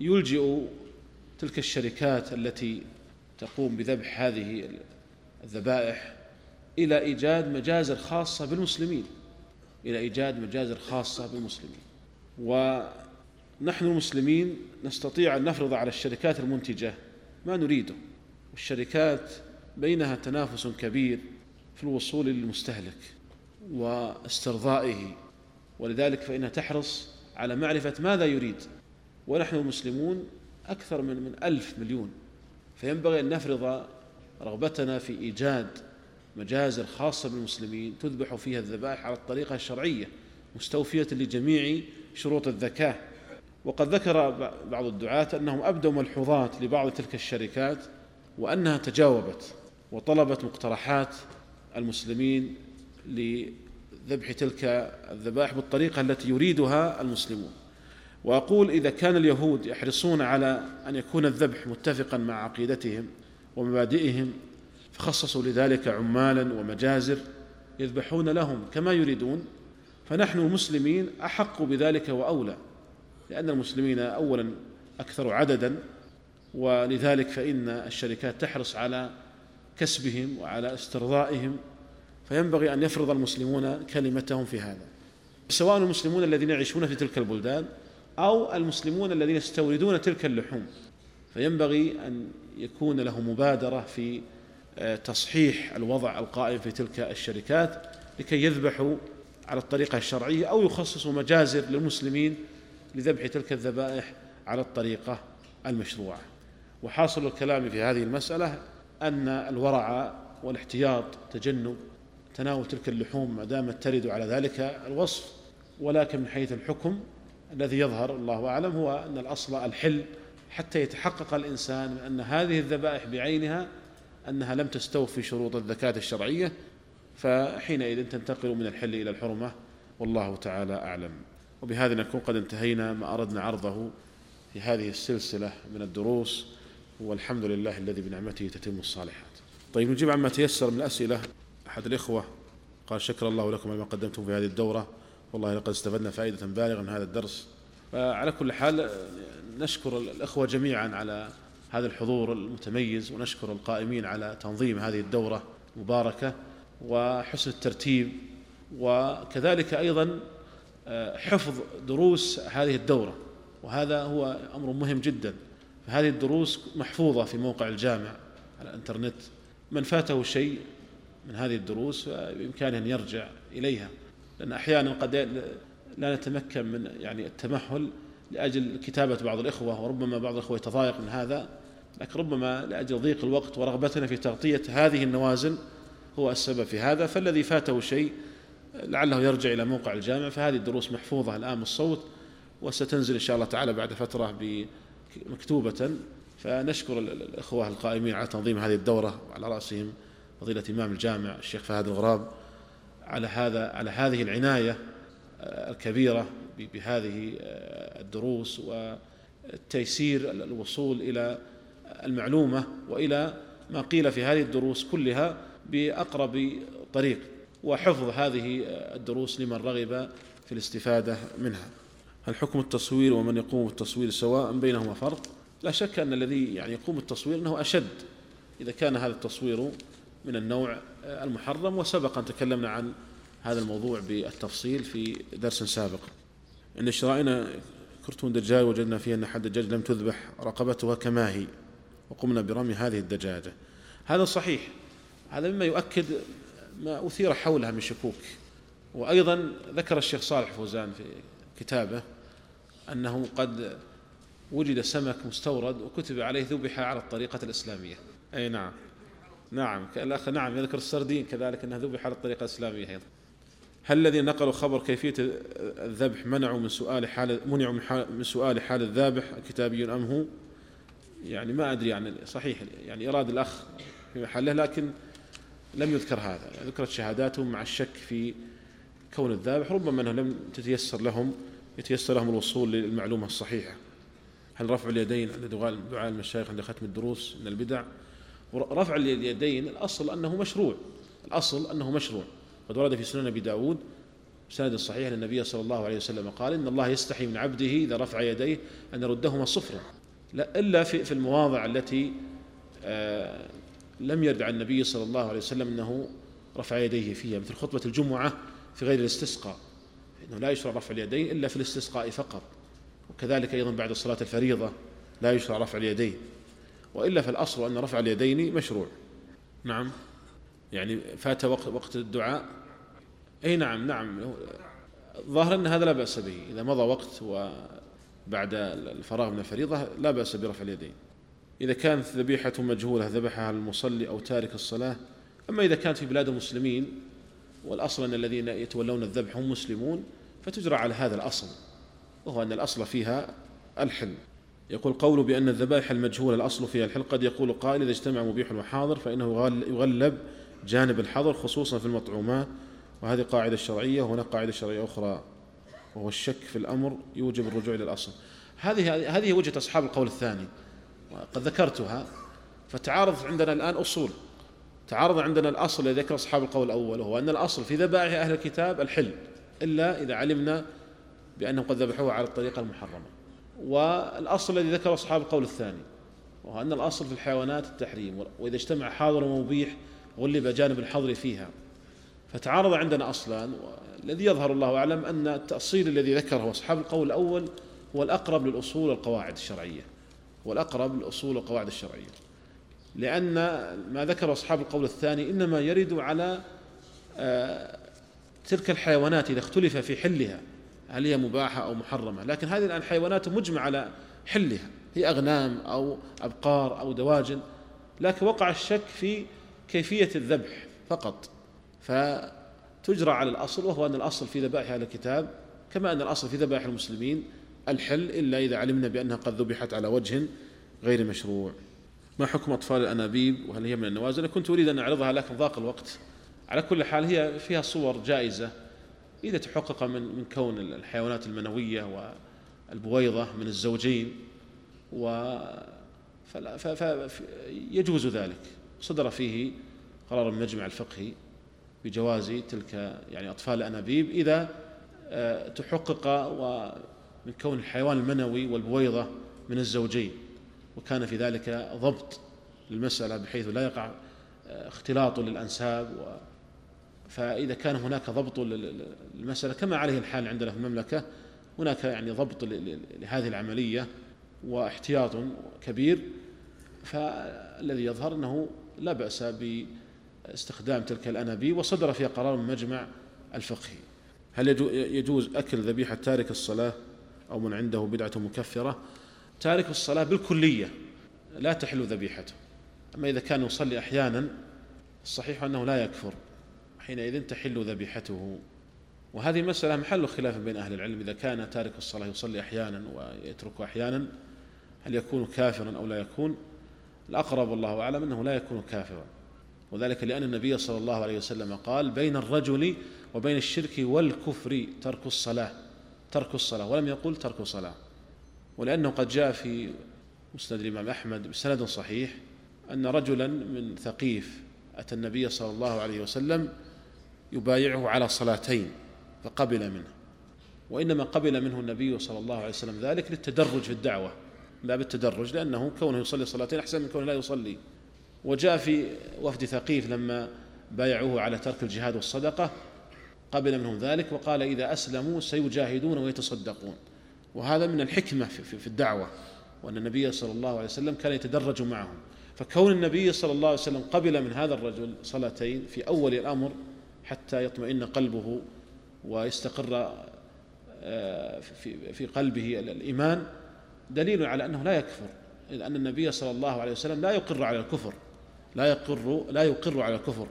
Speaker 1: يلجئوا تلك الشركات التي تقوم بذبح هذه الذبائح إلى إيجاد مجازر خاصة بالمسلمين. إلى إيجاد مجازر خاصة بالمسلمين. ونحن المسلمين نستطيع أن نفرض على الشركات المنتجة ما نريده. والشركات بينها تنافس كبير في الوصول للمستهلك واسترضائه. ولذلك فإنها تحرص على معرفة ماذا يريد. ونحن المسلمون أكثر من من ألف مليون. فينبغي أن نفرض رغبتنا في إيجاد مجازر خاصة بالمسلمين تذبح فيها الذبائح على الطريقة الشرعية مستوفية لجميع شروط الذكاة وقد ذكر بعض الدعاة أنهم أبدوا ملحوظات لبعض تلك الشركات وأنها تجاوبت وطلبت مقترحات المسلمين لذبح تلك الذبائح بالطريقة التي يريدها المسلمون. وأقول إذا كان اليهود يحرصون على أن يكون الذبح متفقا مع عقيدتهم ومبادئهم فخصصوا لذلك عمالا ومجازر يذبحون لهم كما يريدون فنحن المسلمين أحق بذلك وأولى لأن المسلمين اولا أكثر عددا ولذلك فإن الشركات تحرص على كسبهم وعلى استرضائهم فينبغي أن يفرض المسلمون كلمتهم في هذا. سواء المسلمون الذين يعيشون في تلك البلدان أو المسلمون الذين يستوردون تلك اللحوم فينبغي أن يكون له مبادرة في تصحيح الوضع القائم في تلك الشركات لكي يذبحوا على الطريقة الشرعية أو يخصصوا مجازر للمسلمين لذبح تلك الذبائح على الطريقة المشروعة. وحاصل الكلام في هذه المسألة أن الورع والاحتياط تجنب تناول تلك اللحوم ما دامت ترد على ذلك الوصف. ولكن من حيث الحكم الذي يظهر الله أعلم هو أن الأصل الحل حتى يتحقق الإنسان من أن هذه الذبائح بعينها أنها لم تستوفي شروط الزكاة الشرعية فحينئذ تنتقل من الحل إلى الحرمة والله تعالى أعلم. وبهذا نكون قد انتهينا ما أردنا عرضه في هذه السلسلة من الدروس والحمد لله الذي بنعمته تتم الصالحات. طيب نجيب عما تيسر من الأسئلة. أحد الإخوة قال شكر الله لكم على ما قدمتم في هذه الدورة والله لقد استفدنا فائدة بالغة من هذا الدرس. فعلى كل حال نشكر الإخوة جميعا على هذا الحضور المتميز ونشكر القائمين على تنظيم هذه الدورة المباركة وحسن الترتيب وكذلك أيضا آه، حفظ دروس هذه الدورة. وهذا هو أمر مهم جدا. فهذه الدروس محفوظة في موقع الجامع على الإنترنت. من فاته شيء من هذه الدروس بإمكانه أن يرجع إليها. لأن أحيانا قد لا نتمكن من يعني التمهل لأجل كتابة بعض الإخوة وربما بعض الإخوة يتضايق من هذا لكن ربما لأجل ضيق الوقت ورغبتنا في تغطية هذه النوازل هو السبب في هذا. فالذي فاته شيء لعله يرجع إلى موقع الجامع فهذه الدروس محفوظة الآن بالصوت وستنزل إن شاء الله تعالى بعد فترة مكتوبة فنشكر الإخوة القائمين على تنظيم هذه الدورة وعلى رأسهم فضيلة إمام الجامع الشيخ فهد الغراب على هذا على هذه العناية الكبيرة بهذه الدروس والتيسير الوصول إلى المعلومة وإلى ما قيل في هذه الدروس كلها بأقرب طريق وحفظ هذه الدروس لمن رغب في الاستفادة منها. هل حكم التصوير ومن يقوم بالتصوير سواء بينهما فرق؟ لا شك أن الذي يعني يقوم بالتصوير أنه أشد إذا كان هذا التصوير من النوع المحرم وسبق أن تكلمنا عن هذا الموضوع بالتفصيل في درس سابق. عند شرائنا كرتون دجاج وجدنا فيه أن حد الدجاج لم تذبح رقبتها كما هي وقمنا برمي هذه الدجاجة. هذا صحيح. هذا مما يؤكد ما أثير حولها من شكوك. وأيضا ذكر الشيخ صالح فوزان في كتابه أنه قد وجد سمك مستورد وكتب عليه ذبح على الطريقة الإسلامية. أي نعم. نعم. الأخ نعم يذكر السردين كذلك أنها ذبح على الطريقة الإسلامية أيضا. هل الذين نقلوا خبر كيفية الذبح منعوا من سؤال حال منعوا من سؤال حال الذابح كتابي أم هو؟ يعني ما أدري يعني صحيح يعني إراد الأخ في محله لكن لم يذكر هذا. ذكرت شهاداتهم مع الشك في كون الذابح ربما أنه لم تتيسر لهم يتيسر لهم الوصول للمعلومة الصحيحة. هل رفع اليدين عند دعاء المشايخ عند ختم الدروس من البدع؟ رفع اليدين الأصل أنه مشروع. الأصل أنه مشروع. قد ورد في سنن أبي داود بسند صحيح النبي صلى الله عليه وسلم قال إن الله يستحي من عبده إذا رفع يديه أن يردهما صفرا. لا إلا في في المواضع التي آه، لم يرد عن النبي صلى الله عليه وسلم أنه رفع يديه فيها مثل خطبة الجمعة في غير الاستسقاء. إنه لا يشرع رفع اليدين إلا في الاستسقاء فقط. وكذلك أيضا بعد صلاة الفريضة لا يشرع رفع اليدين. وإلا فالأصل أن رفع اليدين مشروع. نعم. يعني فات وقت وقت الدعاء. أي نعم نعم. ظاهر أن هذا لا بأس به. إذا مضى وقت وبعد الفراغ من الفريضة لا بأس برفع اليدين. إذا كانت ذبيحة مجهولة ذبحها المصلي أو تارك الصلاة. أما إذا كانت في بلاد المسلمين والأصل أن الذين يتولون الذبح هم مسلمون فتجرى على هذا الأصل. وهو أن الأصل فيها الحل. يقول قول بأن الذبائح المجهولة الأصل فيها الحل. قد يقول قائل إذا اجتمع مبيح وحاضر فإنه يغلب جانب الحظر خصوصا في المطعومات. وهذه قاعدة شرعية وهناك قاعدة شرعية أخرى. وهو الشك في الأمر يوجب الرجوع إلى الأصل. هذه هذه وجهة أصحاب القول الثاني. وقد ذكرتها. فتعارض عندنا الآن أصول. تعارض عندنا الأصل الذي ذكر أصحاب القول الأول وهو أن الأصل في ذبائح أهل الكتاب الحل إلا إذا علمنا بأنهم قد ذبحوها على الطريقة المحرمة. والأصل الذي ذكر أصحاب القول الثاني وهو أن الأصل في الحيوانات التحريم. وإذا اجتمع حاضر ومبيح غلب جانب الحظر فيها. فتعارض عندنا أصلان والذي يظهر الله أعلم أن التأصيل الذي ذكره أصحاب القول الأول هو الأقرب للأصول والقواعد الشرعية. هو الأقرب للأصول والقواعد الشرعية. لأن ما ذكر أصحاب القول الثاني إنما يرد على آه، تلك الحيوانات إذا اختلف في حلها هل هي مباحة أو محرمة. لكن هذه الآن حيوانات مجمع على حلها. هي أغنام أو أبقار أو دواجن. لكن وقع الشك في كيفية الذبح فقط. فتجرى على الأصل وهو أن الأصل في ذبائح أهل الكتاب كما أن الأصل في ذبائح المسلمين الحل إلا إذا علمنا بأنها قد ذبحت على وجه غير مشروع. ما حكم أطفال الأنابيب؟ وهل هي من النوازل أنا كنت أريد أن أعرضها لكن ضاق الوقت. على كل حال هي فيها صور جائزة إذا تحقق من من كون الحيوانات المنوية والبويضة من الزوجين و يجوز ذلك. صدر فيه قرار المجمع الفقهي بجواز تلك يعني أطفال الأنابيب إذا آه، تحقق ومن كون الحيوان المنوي والبويضة من الزوجين وكان في ذلك ضبط للمسألة بحيث لا يقع آه، اختلاط للأنساب و فإذا كان هناك ضبط للمسألة كما عليه الحال عندنا في المملكة هناك يعني ضبط لهذه العملية واحتياط كبير فالذي يظهر أنه لا بأس باستخدام تلك الأنابيب وصدر فيها قرار من مجمع الفقهي هل يجوز أكل ذبيحة تارك الصلاة أو من عنده بدعة مكفرة؟ تارك الصلاة بالكلية لا تحل ذبيحته. أما إذا كان يصلي أحيانا الصحيح أنه لا يكفر. حينئذ تحل ذبيحته. وهذه مسألة محل خلاف بين أهل العلم. إذا كان تارك الصلاة يصلي أحيانا ويترك أحيانا هل يكون كافرا أو لا يكون؟ الأقرب والله أعلم أنه لا يكون كافرا. وذلك لأن النبي صلى الله عليه وسلم قال بين الرجل وبين الشرك والكفر ترك الصلاة ترك الصلاة ولم يقل ترك صلاة ولأنه قد جاء في مسند الإمام أحمد بسند صحيح أن رجلا من ثقيف أتى النبي صلى الله عليه وسلم يبايعه على صلاتين فقبل منه وإنما قبل منه النبي صلى الله عليه وسلم ذلك للتدرج في الدعوة. باب التدرج لأنه كونه يصلي صلاتين أحسن من كونه لا يصلي. وجاء في وفد ثقيف لما بايعوه على ترك الجهاد والصدقة قبل منهم ذلك وقال إذا أسلموا سيجاهدون ويتصدقون. وهذا من الحكمة في الدعوة وأن النبي صلى الله عليه وسلم كان يتدرج معهم. فكون النبي صلى الله عليه وسلم قبل من هذا الرجل صلاتين في أول الأمر حتى يطمئن قلبه ويستقر آه، في قلبه الإيمان دليل على أنه لا يكفر لأن النبي صلى الله عليه وسلم لا يقر على الكفر لا يقر لا يقر على الكفر.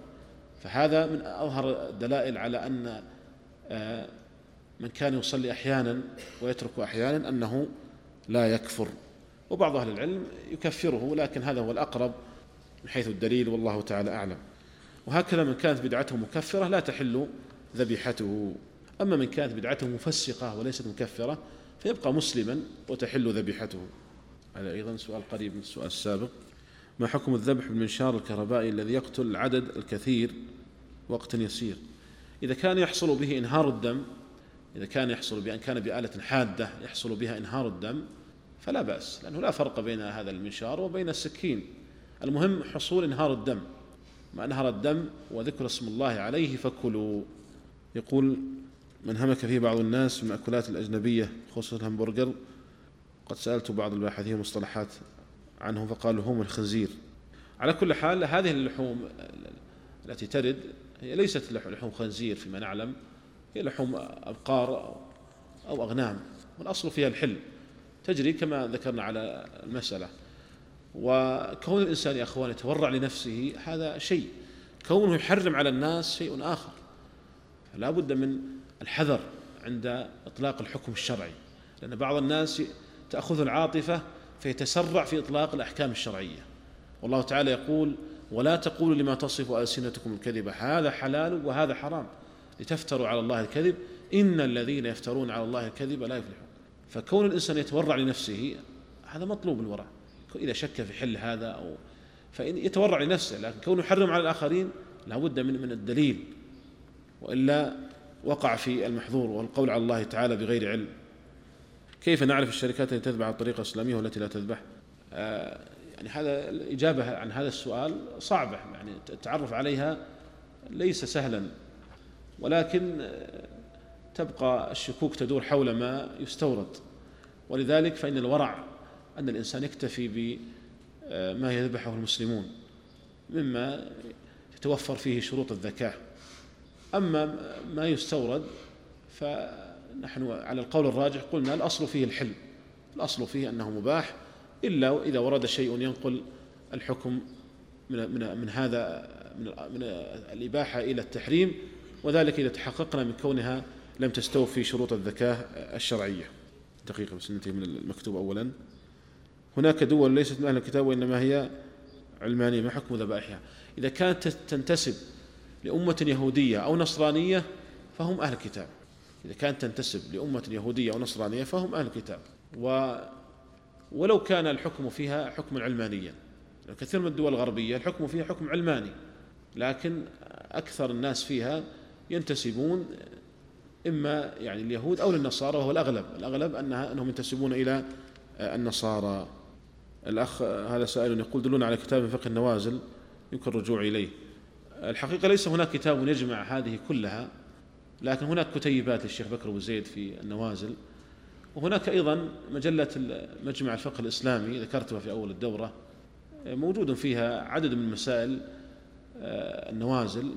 Speaker 1: فهذا من أظهر الدلائل على أن آه، من كان يصلي أحيانا ويترك أحيانا أنه لا يكفر. وبعض أهل العلم يكفره لكن هذا هو الأقرب من حيث الدليل والله تعالى أعلم. وهكذا من كانت بدعته مكفرة لا تحل ذبيحته. أما من كانت بدعته مفسقة وليست مكفرة فيبقى مسلما وتحل ذبيحته. هذا أيضا سؤال قريب من السؤال السابق. ما حكم الذبح بالمنشار الكهربائي الذي يقتل العدد الكثير وقت يسير؟ إذا كان يحصل به إنهار الدم إذا كان يحصل بأن كان بآلة حادة يحصل بها إنهار الدم فلا بأس لأنه لا فرق بين هذا المنشار وبين السكين. المهم حصول إنهار الدم. ما نهر الدم؟ وذكر اسم الله عليه فكلوا. يقول من همك فيه بعض الناس المأكولات الأجنبية خصوصا الهمبرجر. قد سألت بعض الباحثين مصطلحات عنهم فقالوا هم الخنزير. على كل حال هذه اللحوم التي ترد هي ليست لحوم خنزير فيما نعلم. هي لحوم أبقار أو أغنام والأصل فيها الحل. تجري كما ذكرنا على المسألة. وكون الإنسان يا أخوان يتورع لنفسه هذا شيء. كونه يحرم على الناس شيء آخر. فلا بد من الحذر عند إطلاق الحكم الشرعي لأن بعض الناس تأخذ العاطفة فيتسرع في إطلاق الأحكام الشرعية. والله تعالى يقول ولا تقولوا لما تصف ألسنتكم الكذب هذا حلال وهذا حرام. لتفتروا على الله الكذب. إن الذين يفترون على الله الكذب لا يفلحون. فكون الإنسان يتورع لنفسه هذا مطلوب الورع إذا شك في حل هذا أو فإن يتورع لنفسه لكن كونه يحرم على الآخرين لابد من من الدليل. وإلا وقع في المحظور والقول على الله تعالى بغير علم. كيف نعرف الشركات التي تذبح الطريقة الإسلامية والتي لا تذبح آه يعني هذا الإجابة عن هذا السؤال صعبة يعني التعرف عليها ليس سهلا. ولكن تبقى الشكوك تدور حول ما يستورد. ولذلك فإن الورع أن الإنسان يكتفي بما يذبحه المسلمون مما يتوفر فيه شروط الذكاة أما ما يستورد فنحن على القول الراجح قلنا الأصل فيه الحل الأصل فيه أنه مباح إلا إذا ورد شيء ينقل الحكم من من من هذا من من الإباحة إلى التحريم وذلك إذا تحققنا من كونها لم تستوفي شروط الذكاة الشرعية. دقيقة بس ننتهي من المكتوب أولا. هناك دول ليست من أهل الكتاب وإنما هي علمانية. ما حكم ذبائحها؟ إذا كانت تنتسب لأمة يهودية أو نصرانية فهم أهل الكتاب. إذا كانت تنتسب لأمة يهودية أو نصرانية فهم أهل الكتاب. و ولو كان الحكم فيها حكما علمانيا. كثير من الدول الغربية الحكم فيها حكم علماني. لكن أكثر الناس فيها ينتسبون إما يعني اليهود أو للنصارى وهو الأغلب. الأغلب أنها أنهم ينتسبون إلى النصارى. الأخ هذا سائل يقول دلونا على كتاب فقه النوازل يمكن الرجوع إليه. الحقيقة ليس هناك كتاب يجمع هذه كلها لكن هناك كتيبات للشيخ بكر أبو زيد في النوازل. وهناك أيضا مجلة مجمع الفقه الإسلامي ذكرتها في أول الدورة موجود فيها عدد من مسائل آه، النوازل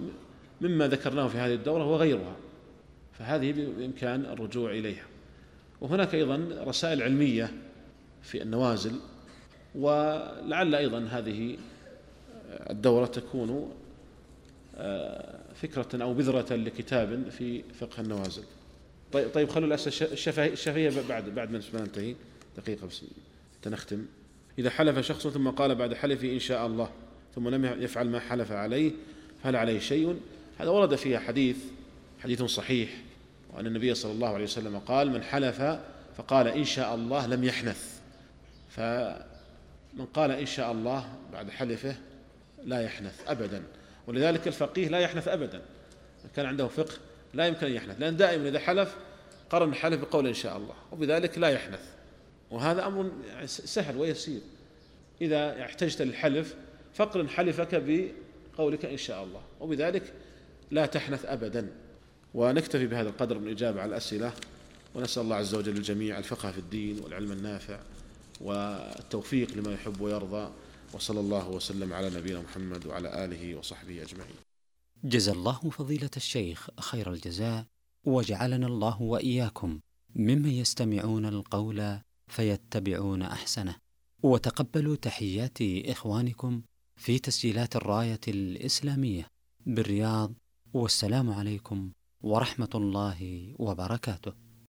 Speaker 1: مما ذكرناه في هذه الدورة وغيرها. فهذه بإمكان الرجوع إليها. وهناك أيضا رسائل علمية في النوازل ولعل أيضا هذه الدورة تكون فكرة أو بذرة لكتاب في فقه النوازل. طيب طيب خلوا الأسئلة الشفهية بعد بعد ما ننتهي. دقيقة بس تنختم. إذا حلف شخص ثم قال بعد حلفه إن شاء الله ثم لم يفعل ما حلف عليه فهل عليه شيء؟ هذا ورد فيها حديث حديث صحيح وأن النبي صلى الله عليه وسلم قال من حلف فقال إن شاء الله لم يحنث. فمن قال إن شاء الله بعد حلفه لا يحنث أبدا. ولذلك الفقيه لا يحنث أبدا. كان عنده فقه لا يمكن أن يحنث لأن دائما إذا حلف قرن الحلف بقول إن شاء الله وبذلك لا يحنث وهذا أمر سهل ويسير. إذا احتجت للحلف فقرن حلفك بقولك إن شاء الله وبذلك لا تحنث أبدا. ونكتفي بهذا القدر من الإجابة على الأسئلة. ونسأل الله عز وجل للجميع الفقه في الدين والعلم النافع والتوفيق لما يحب ويرضى. وصلى الله وسلم على نبينا محمد وعلى آله وصحبه أجمعين.
Speaker 2: جزا الله فضيلة الشيخ خير الجزاء وجعلنا الله وإياكم ممن يستمعون القول فيتبعون أحسنه. وتقبلوا تحيات إخوانكم في تسجيلات الراية الإسلامية بالرياض والسلام عليكم ورحمة الله وبركاته.